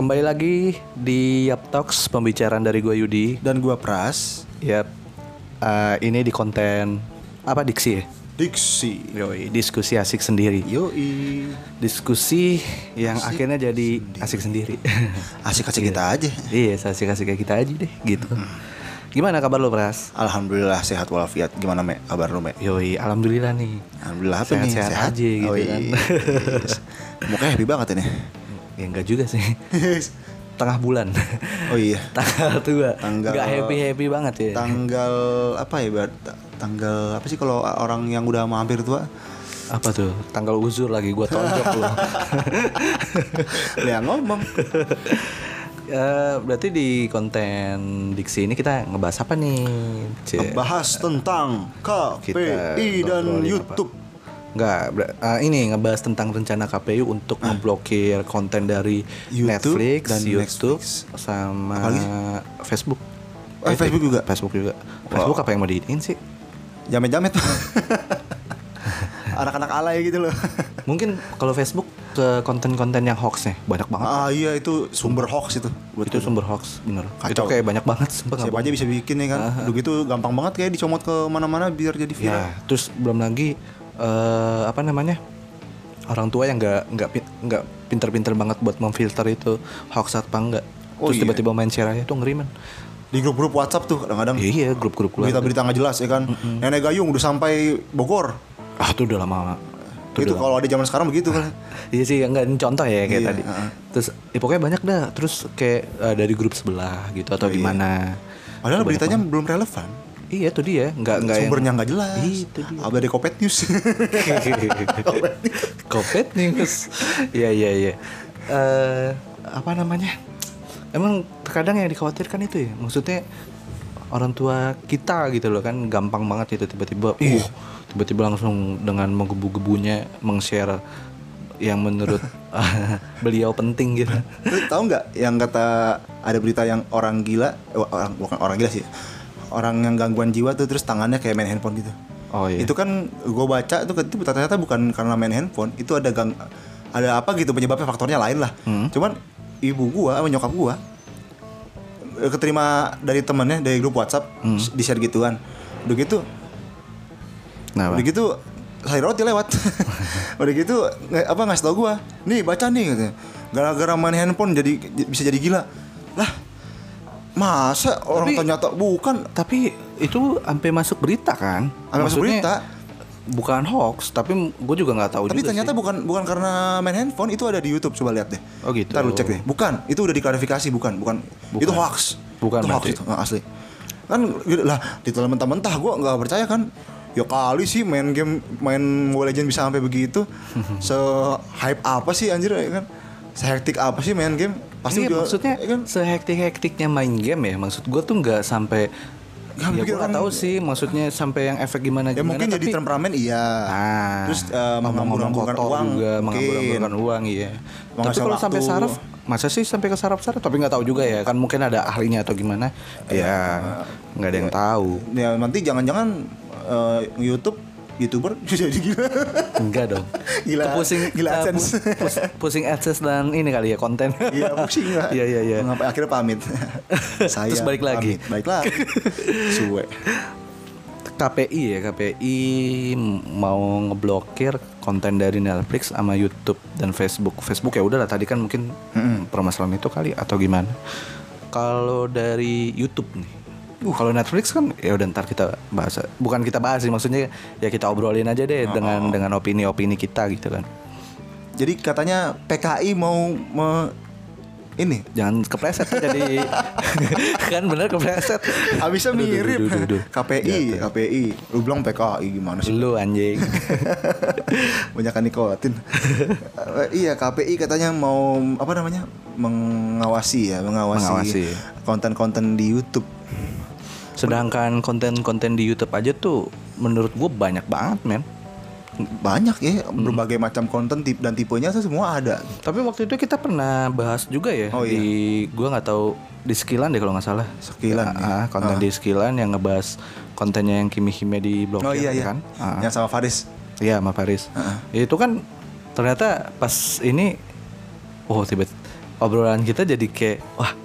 kembali lagi di Yap Talks pembicaraan dari gue Yudi. Dan gua Pras Yap, eh, ini di konten apa diksi ya? Diksi Yoi, diskusi asik sendiri. Yoi Diskusi yang akhirnya jadi asik sendiri. Asik-asik kita aja iya, asik-asik kita aja deh gitu. Gimana kabar lo, Pras? Alhamdulillah sehat walafiat Gimana Me? Kabar lu Me? Yoi, alhamdulillah nih. Alhamdulillah apa nih? Sehat-sehat aja gitu oh, kan. iya. Mukanya happy banget ini Ya enggak juga sih. Tengah bulan. Oh iya Tanggal tua. Tanggal- Enggak happy-happy banget ya. Tanggal apa ya Bar? Tanggal apa sih kalau orang yang udah mau hampir tua apa tuh? Tanggal uzur lagi gua tonjok lo. Dia ngomong Eh, berarti di konten diksi ini kita ngebahas apa nih? Cie. Bahas tentang KPI dan apa? Enggak, ber- eh, ini ngebahas tentang rencana KPU untuk ngeblokir konten dari Ah. YouTube Netflix, dan YouTube, Netflix. sama Apalagi? Facebook. Eh, Facebook juga? Facebook juga. Facebook apa yang mau diinin sih? Jamet-jamet Anak-anak alay gitu loh Mungkin kalau Facebook ke konten-konten yang hoax nih banyak banget. Ah iya itu sumber hoax itu buat itu sumber hoax bener. Kacau. Itu kayak banyak banget. sumpah, Siapa aja bisa bikin ya kan Udah gitu gampang banget kayak dicomot ke mana-mana biar jadi viral Ya, terus belum lagi eh apa namanya? Orang tua yang nggak nggak nggak pinter-pinter banget buat memfilter itu hoax apa enggak. Oh, terus iya. tiba-tiba main share aja itu ngeri man. Di grup-grup WhatsApp tuh kadang-kadang Iya, grup-grup keluarga. Berita-berita nggak jelas ya kan Nenek Gayung udah sampai Bogor Ah, itu udah lama. Itu kalau ada zaman sekarang begitu kan Iya sih, enggak ini contoh ya kayak Iya, tadi. heeh. Terus ya pokoknya banyak dah. Terus kayak eh, dari grup sebelah gitu atau Oh, iya. gimana. Padahal beritanya belum relevan Iya, itu dia. Enggak enggak yang- Sumbernya nggak jelas Itu dia. Ada dari Kopet News Kopet News. Iya iya iya. Eh apa namanya? Emang terkadang yang dikhawatirkan itu ya. Maksudnya orang tua kita gitu loh kan gampang banget itu tiba-tiba uh tiba-tiba langsung dengan menggebu-gebunya meng-share yang menurut beliau penting gitu. Lu tahu nggak yang kata ada berita yang orang gila eh, orang bukan orang gila sih orang yang gangguan jiwa tuh terus tangannya kayak main handphone gitu. Oh iya. itu kan gue baca tuh itu ternyata bukan karena main handphone itu ada gang ada apa gitu penyebabnya faktornya lain lah. Hmm. cuman ibu gua sama nyokap gua eh, keterima dari temennya dari grup WhatsApp Hmm. di share gituan. Udah gitu Nah, udah gitu sayur roti lewat. Udah gitu apa ngasih tau gua nih baca nih katanya. Gara-gara main handphone jadi bisa jadi gila. Lah masa orang Tapi- ternyata bukan tapi itu sampai masuk berita kan? Sampai masuk berita. Bukan hoax, tapi gue juga nggak tahu Tapi juga ternyata sih. bukan bukan karena main handphone itu ada di YouTube coba lihat deh. Oh gitu. Ntar lu cek deh. Bukan, itu udah diklarifikasi bukan, bukan. Bukan. Itu hoax. Bukan itu hoax itu, nggak asli. Kan lah, ditelan mentah-mentah gua nggak percaya kan. Ya kali sih main game main Mobile Legends bisa sampai begitu. Se hype apa sih anjir kan? Sehektik apa sih main game? Pasti Iya, udah maksudnya ya kan sehektik-hektiknya main game ya. Maksud gue tuh nggak sampai Nggak ya gue pikiran. nggak tahu sih maksudnya sampai yang efek gimana ya gimana mungkin jadi tapi temperamen iya. Ah, Terus menghambur-hamburkan kotor uang juga, mungkin. menghambur-hamburkan uang iya. Tapi kalau sampai saraf, masa sih sampai ke saraf-saraf? Tapi nggak tahu juga ya, kan mungkin ada ahlinya atau gimana? Iya. Ya, nggak ada yang tahu. Ya nanti jangan-jangan eh, YouTube youtuber jadi gila. Enggak dong. Gila- Kepusing, gila eh, AdSense. pus- pusing AdSense dan ini kali ya konten. Iya pusing lah. Iya iya iya. Akhirnya pamit. Saya Terus balik lagi. pamit. Balik lagi. Suwe. KPI ya KPI mau ngeblokir konten dari Netflix sama YouTube dan Facebook Facebook ya udahlah tadi kan mungkin permasalahan itu kali atau gimana kalau dari YouTube nih kalau Netflix kan ya udah ntar kita bahas bukan kita bahas sih maksudnya ya kita obrolin aja deh dengan dengan opini-opini kita gitu kan Jadi katanya PKI mau me- ini jangan kepleset jadi kan bener kepleset Abisnya Aduh, duh, mirip duh, duh, duh. KPI, KPI. Lu bilang PKI gimana sih? lu anjing Banyak kan nikotin. Eh, iya, KPI katanya mau apa namanya? mengawasi ya, Mengawasi. konten-konten di YouTube. Sedangkan konten-konten di YouTube aja tuh menurut gue banyak banget men Banyak ya, berbagai macam konten tip dan tipenya tuh semua ada. Tapi waktu itu kita pernah bahas juga ya Oh, iya. di gua nggak tahu di Skillan deh kalau nggak salah. Skillan, Ah, iya. konten di Skillan yang ngebahas kontennya yang Kimi Hime di blog Oh iya iya. kan. Ah, Yang sama Faris. Iya sama Faris. Heeh. Itu kan ternyata pas ini oh tiba obrolan kita jadi kayak wah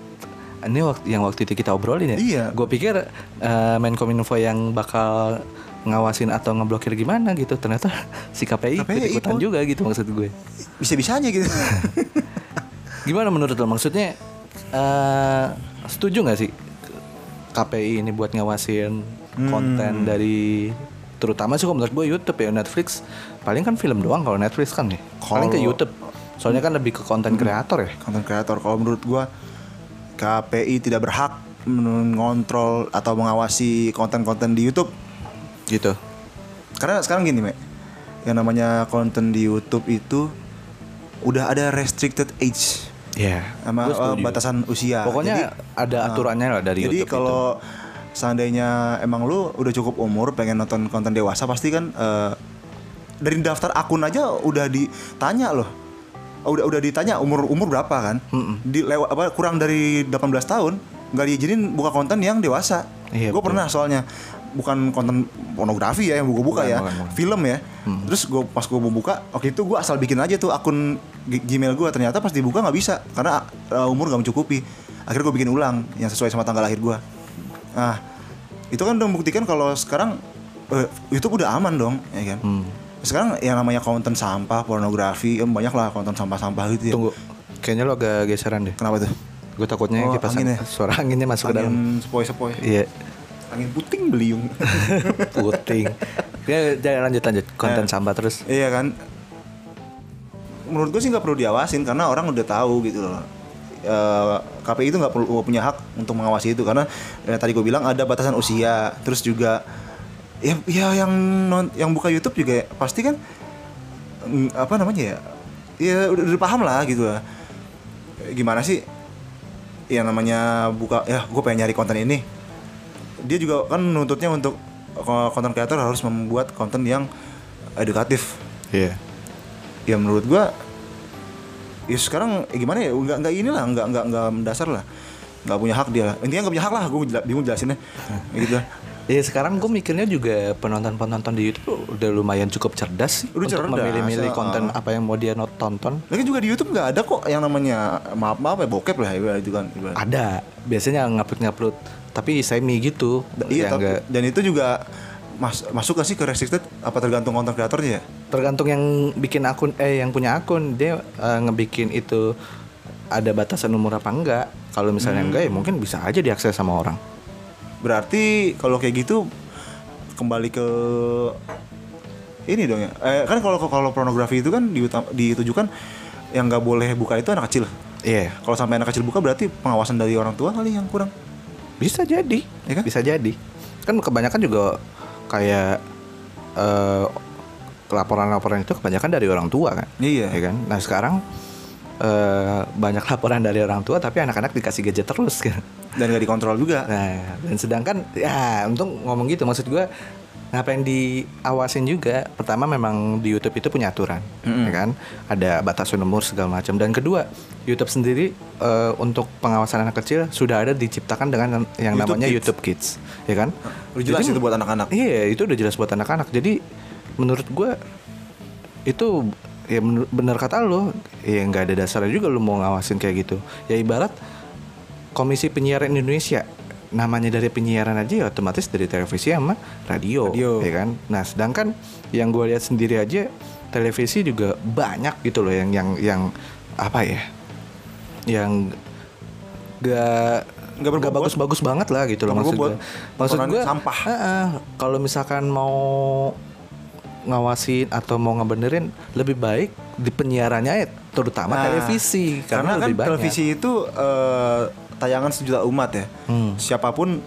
ini waktu yang waktu itu kita obrolin ya. Iya. Gue pikir eh, Menkominfo yang bakal ngawasin atau ngeblokir gimana gitu. Ternyata si KPI, KPI ikutan ikut. juga gitu maksud gue. Bisa-bisanya gitu. Gimana menurut lo? Maksudnya eh setuju nggak sih KPI ini buat ngawasin Hmm. konten dari terutama sih kalau menurut gue YouTube ya Netflix paling kan film doang kalau Netflix kan nih paling ke YouTube soalnya kan lebih ke konten kreator ya Konten kreator kalau menurut gua KPI tidak berhak mengontrol atau mengawasi konten-konten di YouTube. Gitu. Karena sekarang gini Mek. Yang namanya konten di YouTube itu udah ada restricted age. Ya sama uh, batasan usia. Pokoknya ada aturannya lah dari jadi YouTube kalau seandainya emang lu udah cukup umur pengen nonton konten dewasa pasti kan eh, dari daftar akun aja udah ditanya loh udah udah ditanya umur umur berapa kan? Di lewat apa kurang dari 18 tahun nggak diizinin buka konten yang dewasa. Iya, gue pernah soalnya bukan konten pornografi ya yang gue buka Bukan, ya bukan, bukan. film ya. Terus gue pas gue mau buka waktu itu gue asal bikin aja tuh akun Gmail gue ternyata pas dibuka nggak bisa karena uh, umur gak mencukupi. Akhirnya gue bikin ulang yang sesuai sama tanggal lahir gue nah itu kan udah membuktikan kalau sekarang eh, YouTube udah aman dong ya kan? Hmm. Sekarang yang namanya konten sampah pornografi em, banyak lah konten sampah-sampah gitu ya. Tunggu kayaknya lo agak geseran deh. Kenapa tuh? Gue takutnya Oh, kipas angin ya? suara anginnya masuk ke dalam. angin sepoi-sepoi. Iya. Angin puting beliung. Puting. Ya jangan lanjut lanjut. Konten Nah. sampah terus. Iya kan. Menurut gue sih nggak perlu diawasin karena orang udah tahu gitu loh. Eh, KPI itu nggak perlu punya hak untuk mengawasi itu karena ya, tadi gue bilang ada batasan usia, terus juga ya, ya yang non, yang buka YouTube juga pasti kan mm, apa namanya ya, ya udah, udah paham lah gitu lah. Gimana sih? Ya namanya buka ya gue pengen nyari konten ini. Dia juga kan nuntutnya untuk konten kreator harus membuat konten yang edukatif iya ya menurut gua ya sekarang ya gimana ya nggak nggak inilah nggak nggak nggak mendasar lah nggak punya hak dia intinya nggak punya hak lah gue bingung jelasinnya Ya gitu Iya sekarang gue mikirnya juga penonton-penonton di YouTube udah lumayan cukup cerdas sih Udah untuk cerdas, memilih-milih ya, konten uh. apa yang mau dia tonton. lagi juga di YouTube nggak ada kok yang namanya maaf maaf ya bokep lah ya itu kan. Ada biasanya ngupload-ngupload tapi semi gitu. iya yang tapi- nggak- dan itu juga mas, masuk gak sih ke restricted apa tergantung konten kreatornya ya tergantung yang bikin akun eh yang punya akun dia eh, ngebikin itu ada batasan umur apa enggak. Kalau misalnya Hmm. enggak ya mungkin bisa aja diakses sama orang. Berarti kalau kayak gitu kembali ke ini dong ya eh, kan kalau kalau pornografi itu kan ditujukan yang nggak boleh buka itu anak kecil Iya, Kalau sampai anak kecil buka berarti pengawasan dari orang tua kali yang kurang. bisa jadi. Ya kan? Bisa jadi. Kan kebanyakan juga kayak eh, laporan-laporan itu kebanyakan dari orang tua kan. Iya. Ya kan? Nah, sekarang eh, banyak laporan dari orang tua tapi anak-anak dikasih gadget terus kan. Dan gak dikontrol juga. Nah, dan sedangkan ya untung ngomong gitu maksud gua ngapain diawasin juga. Pertama memang di YouTube itu punya aturan, ya kan? Ada batasan umur segala macam. Dan kedua, YouTube sendiri eh, untuk pengawasan anak kecil sudah ada diciptakan dengan yang YouTube namanya Kids. YouTube Kids, ya kan? Udah jelas Jadi- itu buat anak-anak. Iya, itu udah jelas buat anak-anak. Jadi menurut gua itu ya bener kata lo, ya nggak ada dasarnya juga lo mau ngawasin kayak gitu. Ya ibarat Komisi Penyiaran Indonesia namanya dari penyiaran aja ya otomatis dari televisi sama radio, Radio. ya kan. Nah sedangkan yang gue lihat sendiri aja televisi juga banyak gitu loh yang yang yang apa ya, yang gak Nggak nggak bagus-bagus banget lah gitu loh maksud gue. Maksud gue sampah. Heeh, kalau misalkan mau ngawasin atau mau ngebenerin lebih baik di penyiarannya ya terutama Nah, televisi karena, kan lebih banyak. televisi itu eh, tayangan sejuta umat ya. Hmm. Siapa pun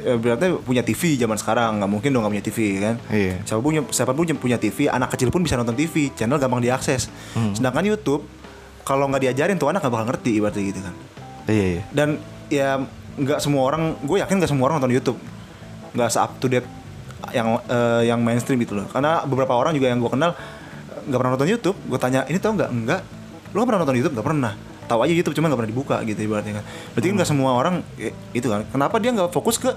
eh, berarti punya TV zaman sekarang nggak mungkin dong nggak punya TV kan. Iya. Siapa pun punya siapa pun punya TV, anak kecil pun bisa nonton TV, channel gampang diakses. Hmm. Sedangkan YouTube kalau nggak diajarin tuh anak nggak bakal ngerti ibaratnya gitu kan. Iya, iya. dan ya nggak semua orang gue yakin nggak semua orang nonton YouTube nggak se up to date yang eh, yang mainstream gitu loh. Karena beberapa orang juga yang gue kenal nggak pernah nonton YouTube. Gue tanya ini tau nggak? Enggak. Lo nggak pernah nonton YouTube? Nggak pernah. Tahu aja YouTube cuma nggak pernah dibuka gitu ibaratnya kan. Berarti nggak semua orang eh, itu kan. Kenapa dia nggak fokus ke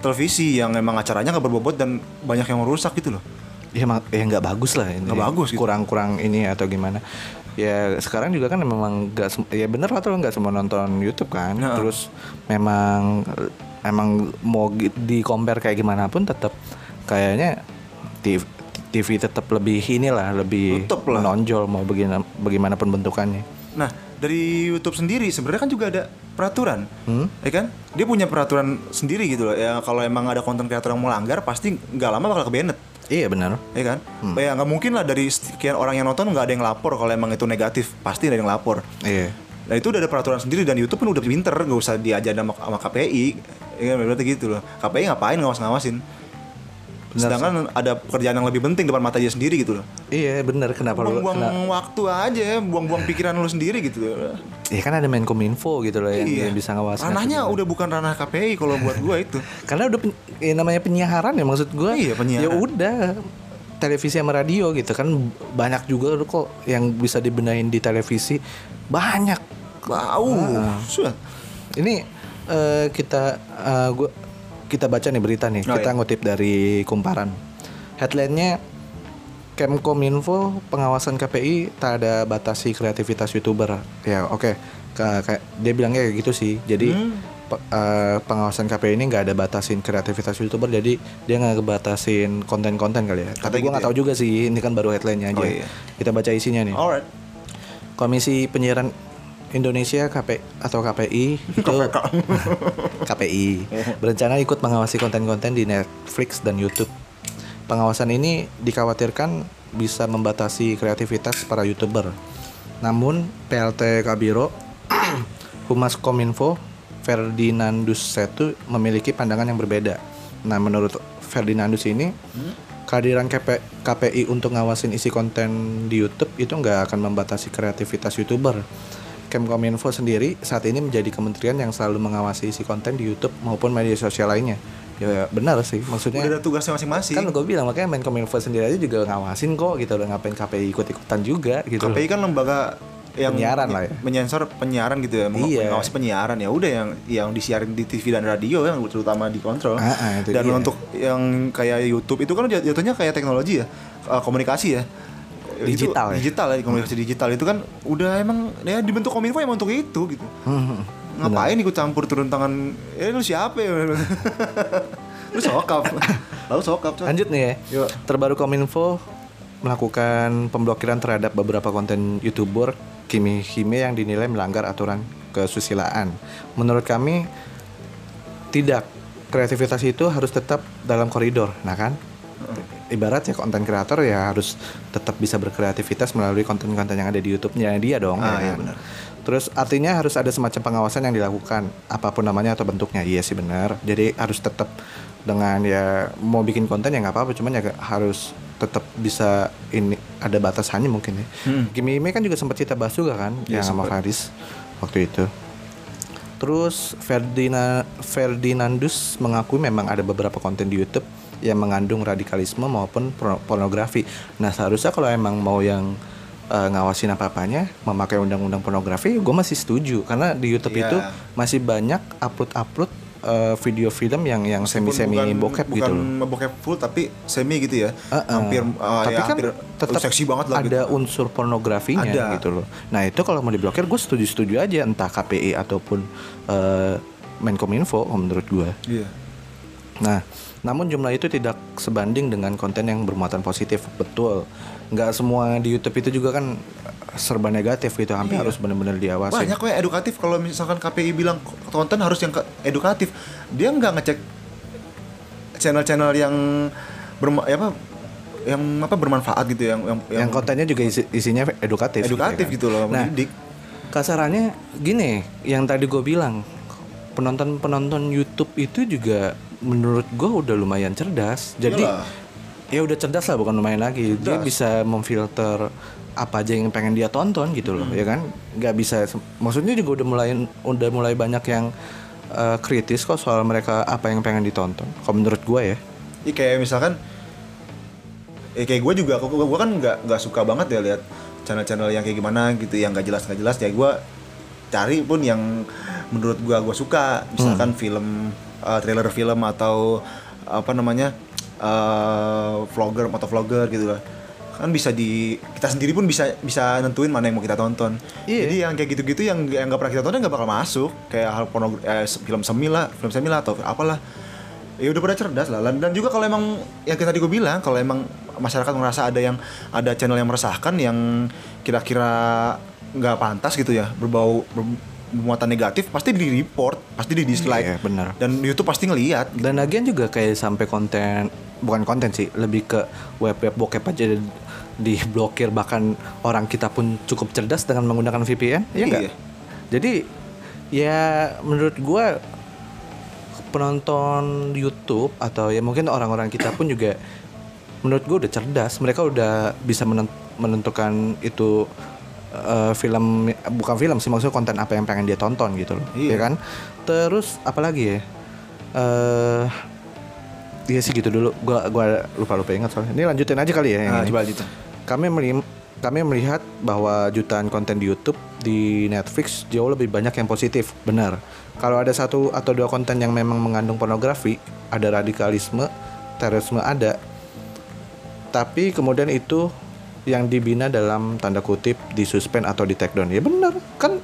televisi yang emang acaranya nggak berbobot dan banyak yang merusak gitu loh? Ya ya nggak bagus lah ini Nggak bagus gitu. kurang-kurang ini atau gimana. Ya sekarang juga kan memang nggak ya bener lah tuh nggak semua nonton YouTube kan. Nah. terus memang emang mau di compare kayak gimana pun tetap kayaknya TV, TV tetap lebih inilah lebih Tetep lah. menonjol mau begina, bagaimanapun bentukannya Nah, dari YouTube sendiri sebenarnya kan juga ada peraturan, Hmm? ya kan? Dia punya peraturan sendiri gitu loh. Ya kalau emang ada konten kreator yang melanggar, pasti nggak lama bakal kebanet, iya benar ya kan? Hmm. Ya nggak mungkin lah dari sekian orang yang nonton nggak ada yang lapor kalau emang itu negatif, pasti ada yang lapor. iya Nah itu udah ada peraturan sendiri dan YouTube pun udah pinter, nggak usah diajar sama, sama KPI, ya? Berarti gitu loh. KPI ngapain ngawas-ngawasin? Sedangkan ada pekerjaan yang lebih penting depan mata dia sendiri gitu loh. iya benar kenapa lu Buang-buang kena- waktu aja, buang-buang pikiran lu sendiri gitu loh. ya kan ada Menkominfo gitu loh yang, Iya. yang bisa ngawasin Ranahnya udah bukan ranah KPI kalau buat gua itu. karena udah pen- ya namanya penyiaran ya maksud gue Iya, penyiaran. ya udah televisi sama radio gitu kan banyak juga kok yang bisa dibenahin di televisi banyak Bau. Ah. Sudah. ini eh, kita eh, gua kita baca nih berita nih Oh, kita iya. ngutip dari kumparan headline-nya Kemkominfo pengawasan KPI tak ada batasi kreativitas youtuber ya oke Ka- kayak dia bilangnya kayak gitu sih jadi Hmm. pe- eh, pengawasan KPI ini nggak ada batasin kreativitas youtuber jadi dia nggak ngebatasin konten-konten kali ya tapi gue gitu nggak ya? tahu juga sih ini kan baru headline-nya aja Oh, iya. kita baca isinya nih Alright. Komisi Penyiaran Indonesia KP atau KPI itu KPI berencana ikut mengawasi konten-konten di Netflix dan YouTube. Pengawasan ini dikhawatirkan bisa membatasi kreativitas para YouTuber. Namun PLT Kabiro Humas Kominfo Ferdinandus Setu memiliki pandangan yang berbeda. Nah, menurut Ferdinandus ini kehadiran KP, KPI untuk ngawasin isi konten di YouTube itu nggak akan membatasi kreativitas YouTuber. Kemkominfo sendiri saat ini menjadi kementerian yang selalu mengawasi isi konten di YouTube maupun media sosial lainnya. Ya benar sih, maksudnya Udah ada tugasnya masing-masing. kan gue bilang makanya Menkominfo sendiri aja juga ngawasin kok gitu loh ngapain KPI ikut-ikutan juga gitu. KPI kan lembaga yang Penyiaran lah ya. menyensor penyiaran gitu ya, Iya. mengawasi penyiaran ya udah yang yang disiarin di TV dan radio yang terutama dikontrol. Ah, ah, dan dia. untuk yang kayak YouTube itu kan jat- jatuhnya kayak teknologi ya, eh, komunikasi ya. Itu Digital ya? Digital ya, komunikasi digital itu kan udah emang ya dibentuk kominfo emang untuk itu gitu. Hmm, Ngapain ikut campur turun tangan? Eh lu siapa ya? lu sokap. Lalu sokap. Cok. Lanjut nih ya. Yuk. Terbaru Kominfo melakukan pemblokiran terhadap beberapa konten YouTuber Kimi Hime yang dinilai melanggar aturan kesusilaan. Menurut kami tidak kreativitas itu harus tetap dalam koridor, nah kan? Ibarat ya konten kreator ya harus tetap bisa berkreativitas melalui konten-konten yang ada di YouTube-nya dia dong. Ah, ya iya kan? benar. Terus artinya harus ada semacam pengawasan yang dilakukan apa pun namanya atau bentuknya. Iya sih benar. Jadi harus tetap dengan ya mau bikin konten ya nggak apa-apa, cuman ya harus tetap bisa ini ada batasannya mungkin ya. Hmm. Kimi kan juga sempat kita bahas juga kan Iya, yang sama. Faris waktu itu. Terus Ferdina, Ferdinandus mengakui memang ada beberapa konten di YouTube yang mengandung radikalisme maupun porno- pornografi. Nah seharusnya kalau emang mau yang eh, ngawasin apa-apanya memakai undang-undang pornografi, gue masih setuju karena di YouTube Iya. itu masih banyak upload-upload eh, video film yang yang semi-semi Bukan- bokep bukan gitu loh. bokep full tapi semi gitu ya. Uh-uh. Hampir uh, Tapi ya kan hampir tetap seksi banget lah ada gitu. unsur pornografinya Ada. gitu loh. Nah itu kalau mau diblokir gue setuju-setuju aja entah KPI ataupun eh, Menkominfo menurut gue. Iya. Nah namun jumlah itu tidak sebanding dengan konten yang bermuatan positif betul. Nggak semua di YouTube itu juga kan serba negatif gitu. Hampir Iya. harus benar-benar diawasi. Banyak kok yang edukatif kalau misalkan KPI bilang konten harus yang edukatif. Dia nggak ngecek channel-channel yang berma ya apa yang apa bermanfaat gitu yang yang, Yang kontennya juga isi- isinya edukatif. edukatif kan. gitu loh, Nah, mendidik. kasarannya gini yang tadi gue bilang penonton penonton YouTube itu juga menurut gue udah lumayan cerdas. Jadi Iyalah. ya udah cerdas lah bukan lumayan lagi. Dia Cerdas. bisa memfilter apa aja yang pengen dia tonton gitu loh Hmm. ya kan? Nggak bisa maksudnya juga udah mulai udah mulai banyak yang eh, kritis kok soal mereka apa yang pengen ditonton kalau menurut gue ya. Iya kayak misalkan eh kayak gue juga gue gue kan nggak nggak suka banget ya lihat channel-channel yang kayak gimana gitu yang nggak jelas nggak jelas. Ya gue cari pun yang menurut gue gue suka. Misalkan film eh, trailer film atau apa namanya eh, vlogger, motovlogger gitu lah. Kan bisa di kita sendiri pun bisa bisa nentuin mana yang mau kita tonton. Iya. Jadi yang kayak gitu-gitu yang yang nggak pernah kita tonton nggak bakal masuk. Kayak hal pornografi, eh, film semi lah, film semi lah atau apalah. Ya udah pada cerdas lah. Dan juga kalau emang yang tadi gue bilang, kalau emang masyarakat merasa ada yang ada channel yang meresahkan yang kira-kira nggak pantas gitu ya, berbau ber- bermuatan negatif, pasti di report, pasti di dislike. Iya, benar. Dan YouTube pasti ngelihat. Dan lagian juga kayak sampai konten bukan konten sih, lebih ke web-web bokep aja diblokir bahkan orang kita pun cukup cerdas dengan menggunakan VPN, ya? Iya. Jadi ya menurut gua penonton YouTube atau ya mungkin orang-orang kita pun juga menurut gua udah cerdas, mereka udah bisa menen- menentukan itu eh, film bukan film sih maksudnya konten apa yang pengen dia tonton gitu loh, Iya. ya kan? Terus apalagi ya? Eh Iya sih gitu dulu. Gua gua lupa-lupa ingat soalnya. Ini lanjutin aja kali ya yang Nah, ini. coba lanjutin. Kami meli- kami melihat bahwa jutaan konten di YouTube di Netflix jauh lebih banyak yang positif. Benar. Kalau ada satu atau dua konten yang memang mengandung pornografi, ada radikalisme, terorisme ada. Tapi kemudian itu yang dibina dalam tanda kutip disuspend atau di take down. Ya benar. Kan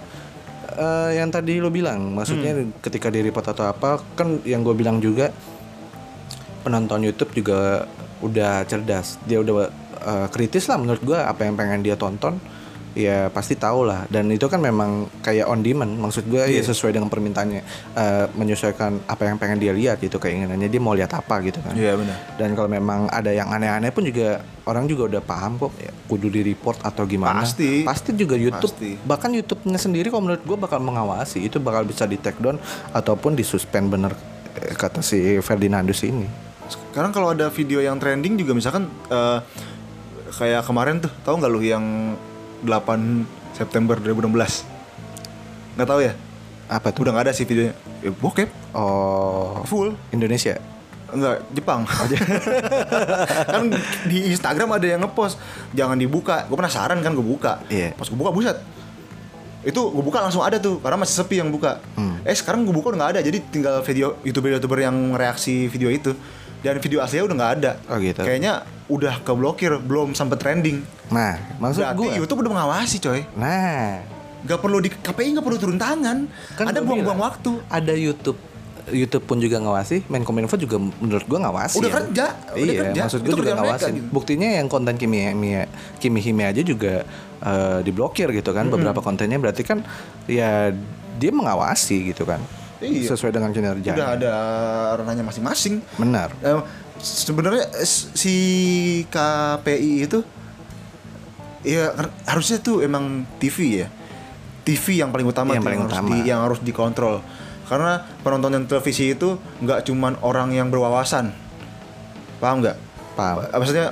eh, yang tadi lo bilang, maksudnya ketika di report atau apa, kan yang gue bilang juga penonton YouTube juga udah cerdas dia udah uh, kritis lah menurut gua apa yang pengen dia tonton ya pasti tahu lah. Dan itu kan memang kayak on demand. Maksud gua ya sesuai dengan permintaannya. Uh, menyesuaikan apa yang pengen dia lihat gitu keinginannya. Dia mau lihat apa gitu kan. Iya benar. dan kalau memang ada yang aneh-aneh pun juga orang juga udah paham kok. Ya, kudu di report atau gimana. Pasti. pasti juga YouTube Pasti. bahkan YouTube-nya sendiri kalau menurut gua bakal mengawasi. Itu bakal bisa di take down ataupun di suspend bener eh, kata si Ferdinandus ini. Sekarang kalau ada video yang trending juga misalkan eh, kayak kemarin tuh, tahu nggak lu yang 8 September 2016? Nggak tahu ya? apa tuh Udah nggak ada sih videonya. Ya, bokep, Oh, full. Indonesia. Enggak, Jepang. kan di Instagram ada yang ngepost, jangan dibuka. Gue penasaran kan gue buka. Iya. Pas gue buka buset. Itu gue buka langsung ada tuh karena masih sepi yang buka. Hmm. Eh sekarang gue buka udah nggak ada. Jadi tinggal video youtuber-youtuber yang reaksi video itu. Dan video aslinya udah nggak ada. Oh, gitu. Kayaknya udah keblokir, belum sempet trending. Nah, maksud Berarti gue. YouTube udah mengawasi coy. Nah, Gak perlu di KPI nggak perlu turun tangan. kan ada gua buang-buang waktu. Ada YouTube. YouTube pun juga ngawasi, Menkominfo juga menurut gua ngawasi. Udah ya. kerja, udah iya, kerja. maksud Itu gue juga mereka ngawasin. gitu. Buktinya yang konten kimia, kimia, kimi hime aja juga eh, diblokir gitu kan, beberapa kontennya berarti kan ya dia mengawasi gitu kan, Iya. sesuai dengan kinerja. Udah ada ranahnya masing-masing. Benar. Eh, sebenarnya si KPI itu ya harusnya tuh emang TV ya. TV yang paling utama Yang paling harus utama. di, yang harus dikontrol. Karena penonton yang televisi itu nggak cuman orang yang berwawasan. Paham nggak? Paham. Eh, Maksudnya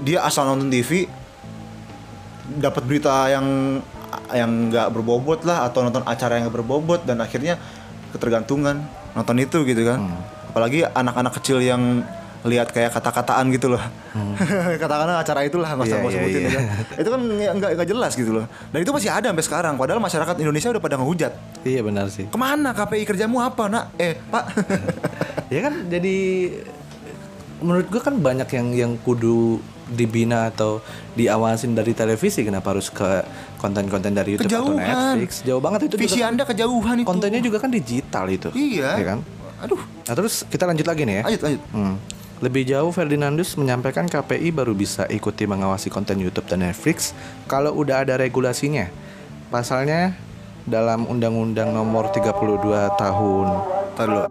dia asal nonton TV dapat berita yang yang nggak berbobot lah atau nonton acara yang nggak berbobot dan akhirnya ketergantungan nonton itu gitu kan Hmm. apalagi anak-anak kecil yang lihat kayak kata-kataan gitu loh. Katakanlah acara itulah Hmm. Iya, gua iya, sebutin ya. Kan. itu kan nggak nggak- jelas gitu loh. Dan itu masih ada sampai sekarang padahal masyarakat Indonesia udah pada ngehujat. Iya benar sih. ke mana KPI kerjamu apa nak? Eh pak. Ya kan jadi menurut gua kan banyak yang yang kudu dibina atau diawasin dari televisi. Kenapa harus ke konten-konten dari YouTube atau Kejauhan. Netflix? Jauh banget itu visi juga anda kejauhan itu. Kontennya juga kan digital itu. Iya. Ya kan? Aduh. Nah terus kita lanjut lagi nih ya. Lanjut lanjut. Hmm. Lebih jauh Ferdinandus menyampaikan KPI baru bisa ikuti mengawasi konten YouTube dan Netflix kalau udah ada regulasinya. Pasalnya dalam Undang-Undang Nomor 32 Tahun. Ntar dulu.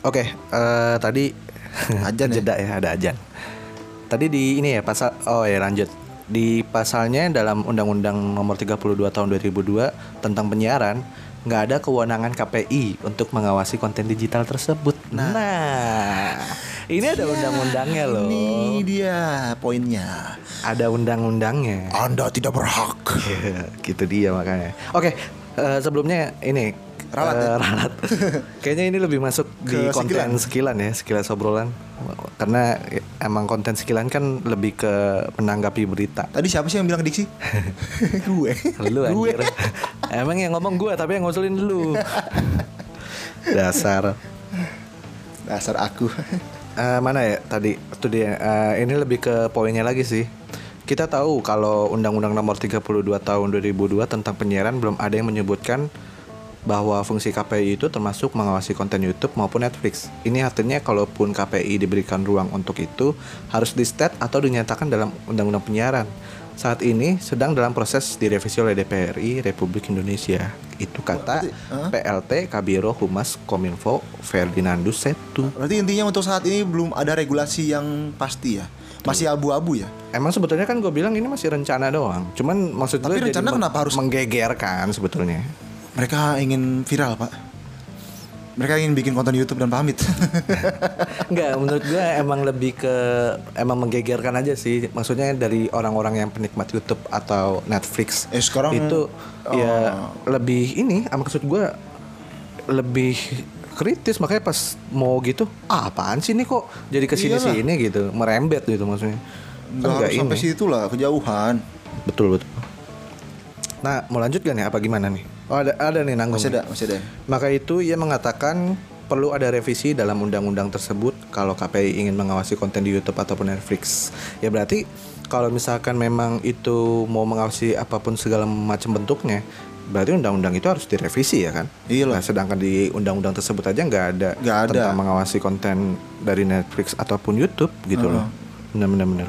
Oke, eh, tadi Ajan ya? jeda ya, ada ajan. Tadi di ini ya pasal oh ya lanjut. Di pasalnya dalam Undang-Undang Nomor 32 Tahun 2002 tentang penyiaran nggak ada kewenangan KPI untuk mengawasi konten digital tersebut. Nah, ini ada undang-undangnya loh. Ini dia poinnya. Ada undang-undangnya. Anda tidak berhak. Iya, gitu dia makanya. Oke, eh, sebelumnya ini Ralat eh, ya? ralat. Kayaknya ini lebih masuk di Ke konten sekilan. sekilan ya, sekilas obrolan. Karena emang konten sekilan kan lebih ke menanggapi berita. Tadi siapa sih yang bilang diksi? gue. Lu gue. anjir. Emang yang ngomong gue tapi yang ngusulin lu. Dasar. Dasar aku. Eh, mana ya tadi itu dia eh, ini lebih ke poinnya lagi sih. Kita tahu kalau Undang-Undang Nomor 32 Tahun 2002 tentang penyiaran belum ada yang menyebutkan bahwa fungsi KPI itu termasuk mengawasi konten YouTube maupun Netflix. Ini artinya kalaupun KPI diberikan ruang untuk itu harus di state atau dinyatakan dalam Undang-Undang Penyiaran. Saat ini sedang dalam proses direvisi oleh DPRI Republik Indonesia. Itu kata PLT Kabiro Humas Kominfo Ferdinandus Setu. Berarti intinya untuk saat ini belum ada regulasi yang pasti ya. Masih abu-abu ya. Emang sebetulnya kan gue bilang ini masih rencana doang. Cuman maksud Tapi gue rencana kenapa harus- menggegerkan sebetulnya. Mereka ingin viral, Pak. Mereka ingin bikin konten YouTube dan pamit. Enggak, menurut gue emang lebih ke emang menggegerkan aja sih. Maksudnya dari orang-orang yang penikmat YouTube atau Netflix. Eh, sekarang- itu ya lebih ini, maksud gue lebih kritis makanya pas mau gitu ah, apaan sih ini kok jadi ke sini Iyalah. sini gitu merembet gitu maksudnya Nggak Kan sampai ini. situ lah, kejauhan. betul betul nah mau lanjut gak nih apa gimana nih oh ada ada nih nanggung Masih ada, masih ada. Maka itu ia mengatakan perlu ada revisi dalam undang-undang tersebut kalau KPI ingin mengawasi konten di YouTube ataupun Netflix. Ya berarti kalau misalkan memang itu mau mengawasi apa pun segala macam bentuknya, berarti undang-undang itu harus direvisi ya kan? Iya loh. Nah, sedangkan di undang-undang tersebut aja nggak ada, ada. tentang mengawasi konten dari Netflix ataupun YouTube gitu loh. Benar-benar. benar.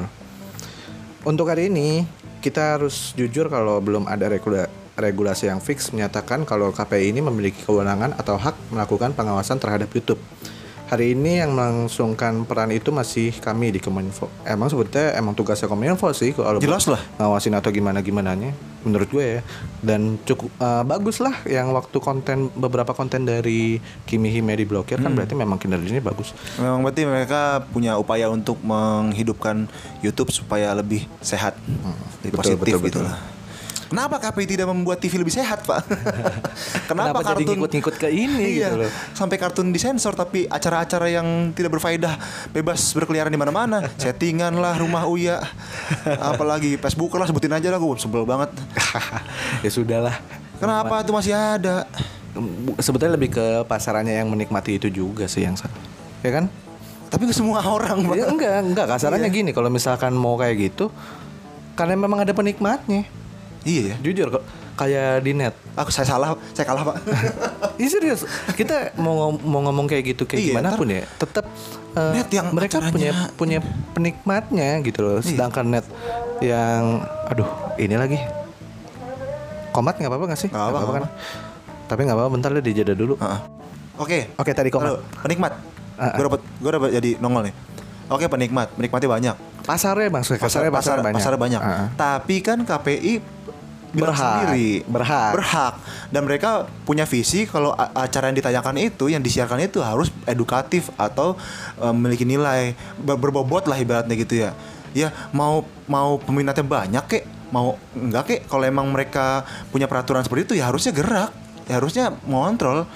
Untuk hari ini kita harus jujur kalau belum ada regula- regulasi yang fix menyatakan kalau KPI ini memiliki kewenangan atau hak melakukan pengawasan terhadap YouTube. Hari ini yang melangsungkan peran itu masih kami di Kominfo. Emang sebetulnya emang tugasnya Kominfo sih kalau Jelas lah. ngawasin atau gimana gimananya menurut gue ya. Dan cukup eh, bagus lah yang waktu konten beberapa konten dari Kimi Hime diblokir Hmm. kan berarti memang kinerjanya bagus. Memang berarti mereka punya upaya untuk menghidupkan YouTube supaya lebih sehat, lebih betul, positif betul, gitu betul. lah. Kenapa KPI tidak membuat TV lebih sehat, Pak? Kenapa, Kenapa jadi kartun ngikut-ngikut ke ini iya, gitu loh. Sampai kartun disensor tapi acara-acara yang tidak berfaedah bebas berkeliaran di mana-mana. Settingan lah, rumah Uya. Apalagi Facebook lah sebutin aja lah gue sebel banget. ya sudahlah. Kenapa itu masih ada? Sebetulnya lebih ke pasarannya yang menikmati itu juga sih yang salah ya kan Tapi ke semua orang, Pak. ya, enggak enggak kasarannya Iya. gini kalau misalkan mau kayak gitu karena memang ada penikmatnya Iya ya. jujur kok kayak di net Aku saya salah, saya kalah, Pak. Iya serius kita mau ngom- mau ngomong kayak gitu kayak Iya, gimana pun ya tetap eh, Net yang mereka acaranya- punya punya penikmatnya gitu loh sedangkan net yang aduh ini lagi komat nggak apa-apa nggak sih Nggak apa-apa, kan tapi nggak apa-apa bentar deh dijeda dulu. Oke. Oke, tadi komat. Lalu, penikmat. Ah, ah. Gue dapat gue dapat jadi nongol nih. Oke, penikmat. Penikmatnya banyak. Pasarnya maksudnya pasarnya pasar, banyak. pasarnya banyak. Ah, ah. Tapi kan KPI Berhak, sendiri. berhak. berhak. Dan mereka punya visi kalau acara yang ditayangkan itu yang disiarkan itu harus edukatif atau eh, memiliki nilai. Ber- berbobot lah ibaratnya gitu ya. Ya mau mau peminatnya banyak kek? Mau enggak kek? Kalau emang mereka punya peraturan seperti itu ya harusnya gerak. Ya harusnya mengontrol.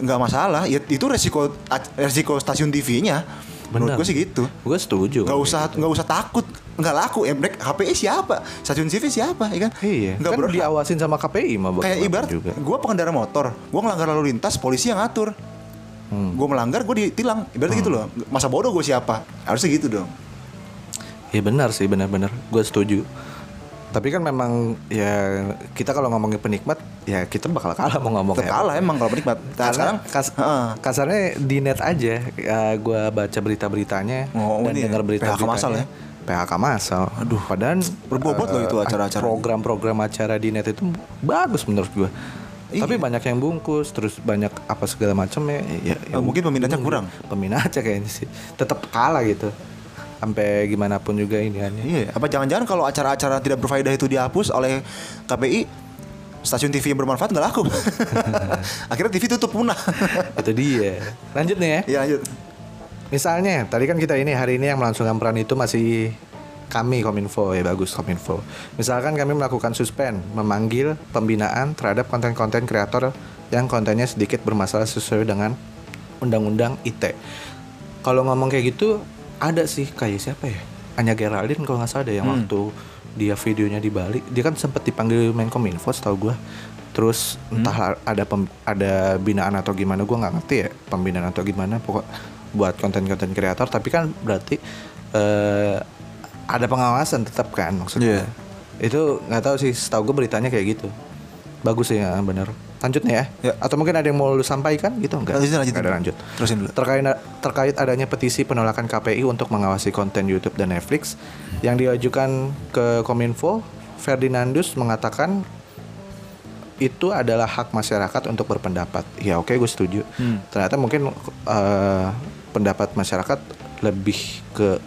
Nggak masalah. Ya itu resiko resiko stasiun TV-nya menurut gue sih gitu. Gue setuju. Nggak usah nggak usah takut. Nggak laku ya mereka HPI siapa? Stasiun TV siapa ya kan? Iya. Nggak kan diawasin sama KPI mah kayak ibarat juga. gue pengendara motor. Gue ngelanggar lalu lintas polisi yang ngatur. Hmm. gue melanggar gue ditilang. Ibarat gitu loh. Masa bodoh gue siapa? Harusnya gitu dong. Ya benar sih benar-benar. Gue setuju tapi kan memang ya kita kalau ngomongin penikmat ya kita bakal kalah mau ngomong Tetap kalah emang kalau penikmat nah, karena sekarang kas- heeh. kasarnya di net aja gue baca berita-beritanya Oh, dan ini ya, dengar berita PHK masal ya? PHK masal aduh padahal Berbobot loh eh, itu acara-acara. program-program acara di net itu bagus menurut gue Iya. tapi banyak yang bungkus terus banyak apa segala macam ya, ya, ya Oh, mungkin peminatnya kurang. peminatnya kayaknya sih tetap kalah gitu sampai gimana pun juga ini kan iya apa jangan-jangan kalau acara-acara tidak berfaedah itu dihapus oleh KPI stasiun TV yang bermanfaat nggak laku. Akhirnya TV tutup punah. Itu dia. Lanjut nih ya. Ya lanjut. Misalnya, tadi kan kita ini hari ini yang melangsungkan peran itu masih kami Kominfo. Ya bagus Kominfo. Misalkan kami melakukan suspend, memanggil pembinaan terhadap konten-konten kreator yang kontennya sedikit bermasalah sesuai dengan undang-undang ITE. Kalau ngomong kayak gitu ada sih kayak siapa ya? Anya Geraldine kalau nggak salah ada yang waktu dia videonya di Bali, dia kan sempat dipanggil Menkominfo setahu gua. Terus entah ada pem- ada binaan atau gimana gua nggak ngerti ya pembinaan atau gimana pokok buat konten-konten kreator. Tapi kan berarti eh, ada pengawasan tetap kan maksudnya. Iya. itu nggak tahu sih setahu gue beritanya kayak gitu. Bagus sih ya bener lanjut nih ya. Ya. atau mungkin ada yang mau lu sampaikan gitu enggak Lanjutin, lanjutin. Nggak ada lanjut Terusin dulu. terkait terkait adanya petisi penolakan KPI untuk mengawasi konten YouTube dan Netflix yang diajukan ke Kominfo Ferdinandus mengatakan itu adalah hak masyarakat untuk berpendapat. Ya oke gue setuju. Hmm. Ternyata mungkin eh, pendapat masyarakat lebih ke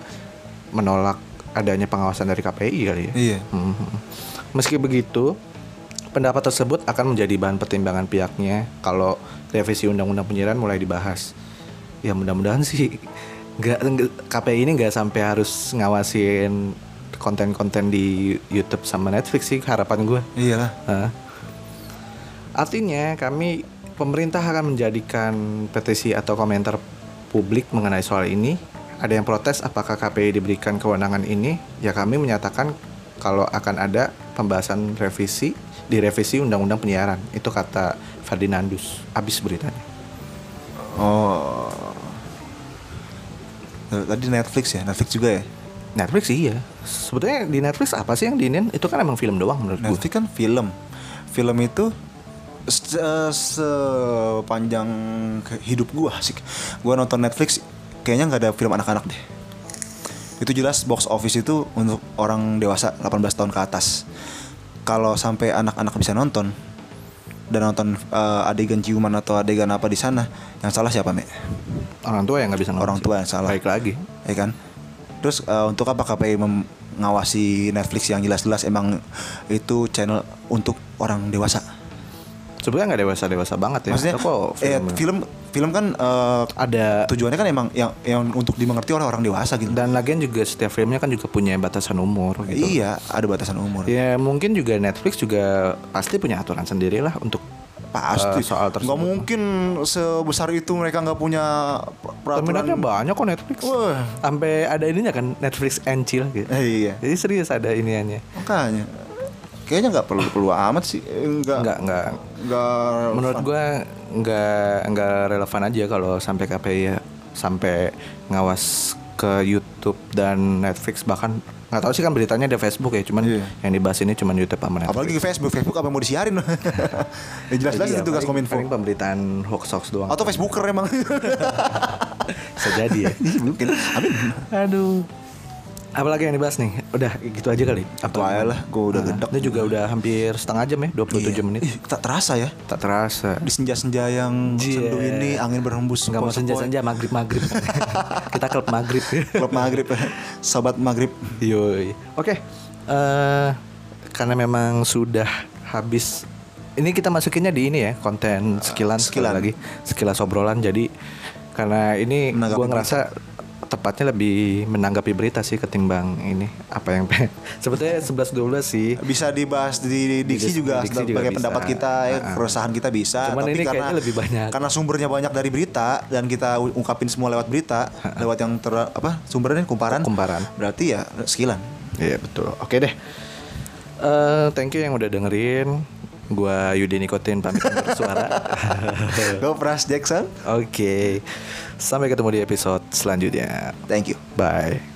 menolak adanya pengawasan dari KPI kali ya. Iya. Mhm. Meski begitu, pendapat tersebut akan menjadi bahan pertimbangan pihaknya kalau revisi undang-undang penyiaran mulai dibahas. Ya mudah-mudahan sih nggak KPI ini nggak sampai harus ngawasin konten-konten di YouTube sama Netflix sih harapan gue. Iyalah. Artinya kami pemerintah akan menjadikan petisi atau komentar publik mengenai soal ini. Ada yang protes apakah KPI diberikan kewenangan ini? Ya kami menyatakan kalau akan ada pembahasan revisi di revisi undang-undang penyiaran. Itu kata Ferdinandus. Habis beritanya. Oh. Tadi Netflix ya, Netflix juga ya. Netflix iya. Sebetulnya di Netflix apa sih yang diinin? Itu kan emang film doang menurut gue. Netflix kan film. Film itu se- sepanjang hidup gua sih. Gua nonton Netflix kayaknya nggak ada film anak-anak deh. Itu jelas box office itu untuk orang dewasa 18 tahun ke atas. Kalau sampai anak-anak bisa nonton dan nonton eh, adegan ciuman atau adegan apa di sana, yang salah siapa, Mek? Orang tua yang nggak bisa nonton Orang tua yang salah. Baik lagi. ya kan terus eh, untuk apa KPI mengawasi Netflix yang jelas-jelas emang itu channel untuk orang dewasa Sebenarnya nggak dewasa-dewasa banget ya. maksudnya Kok eh, film- film film kan eh, ada tujuannya kan emang yang yang untuk dimengerti oleh orang dewasa gitu Dan lagian juga setiap filmnya kan juga punya batasan umur gitu. iya ada batasan umur Ya mungkin juga Netflix juga pasti punya aturan sendiri lah untuk pasti eh, soal tersebut. nggak mungkin sebesar itu mereka nggak punya Peminatnya peraturan banyak kok Netflix. Wah. Sampai ada ininya kan Netflix and chill gitu. Eh, iya Jadi serius ada iniannya. makanya kayaknya nggak perlu perlu amat sih Eh, nggak enggak. nggak Menurut gua enggak enggak relevan aja kalau sampai KPI ya sampai ngawas ke YouTube dan Netflix bahkan nggak tahu sih kan beritanya ada Facebook ya, cuman Iya. yang dibahas ini cuman YouTube sama Netflix. apalagi Facebook Facebook apa mau disiarin ya jelas-jelas Iya, itu tugas kominfo Paling pemberitaan hoax hoax doang. atau Facebooker emang Bisa jadi ya. mungkin amin Aduh. Apalagi yang dibahas nih? Udah gitu aja kali. Itu aja lah, gua udah gedek. Ini juga udah hampir setengah jam ya, 27 Iya. menit. Ih, tak terasa ya Tak terasa. di senja-senja yang Iya. sendu ini angin berhembus Enggak mau senja-senja maghrib-maghrib. Kita klub maghrib. klub maghrib sobat maghrib Yoi. Oke. eh karena memang sudah habis ini kita masukinnya di ini ya, konten sekilan sekilan. lagi. Sekilas obrolan jadi karena ini gua ngerasa tepatnya lebih menanggapi berita sih ketimbang ini apa yang. Sebetulnya 11 12 sih. bisa dibahas di diksi Di- juga diksi juga sebagai bisa. pendapat kita ya, Ah. keresahan kita bisa Cuman ini kayaknya lebih banyak. karena sumbernya banyak dari berita dan kita ungkapin semua lewat berita lewat yang ter apa sumbernya kumparan Kumparan. berarti ya sekilan Iya betul. Oke deh. Eh thank you yang udah dengerin. Gua Yudi Nikotin pamit suara. Go Pras Jackson Oke. Sampai ketemu di episode selanjutnya. thank you Bye.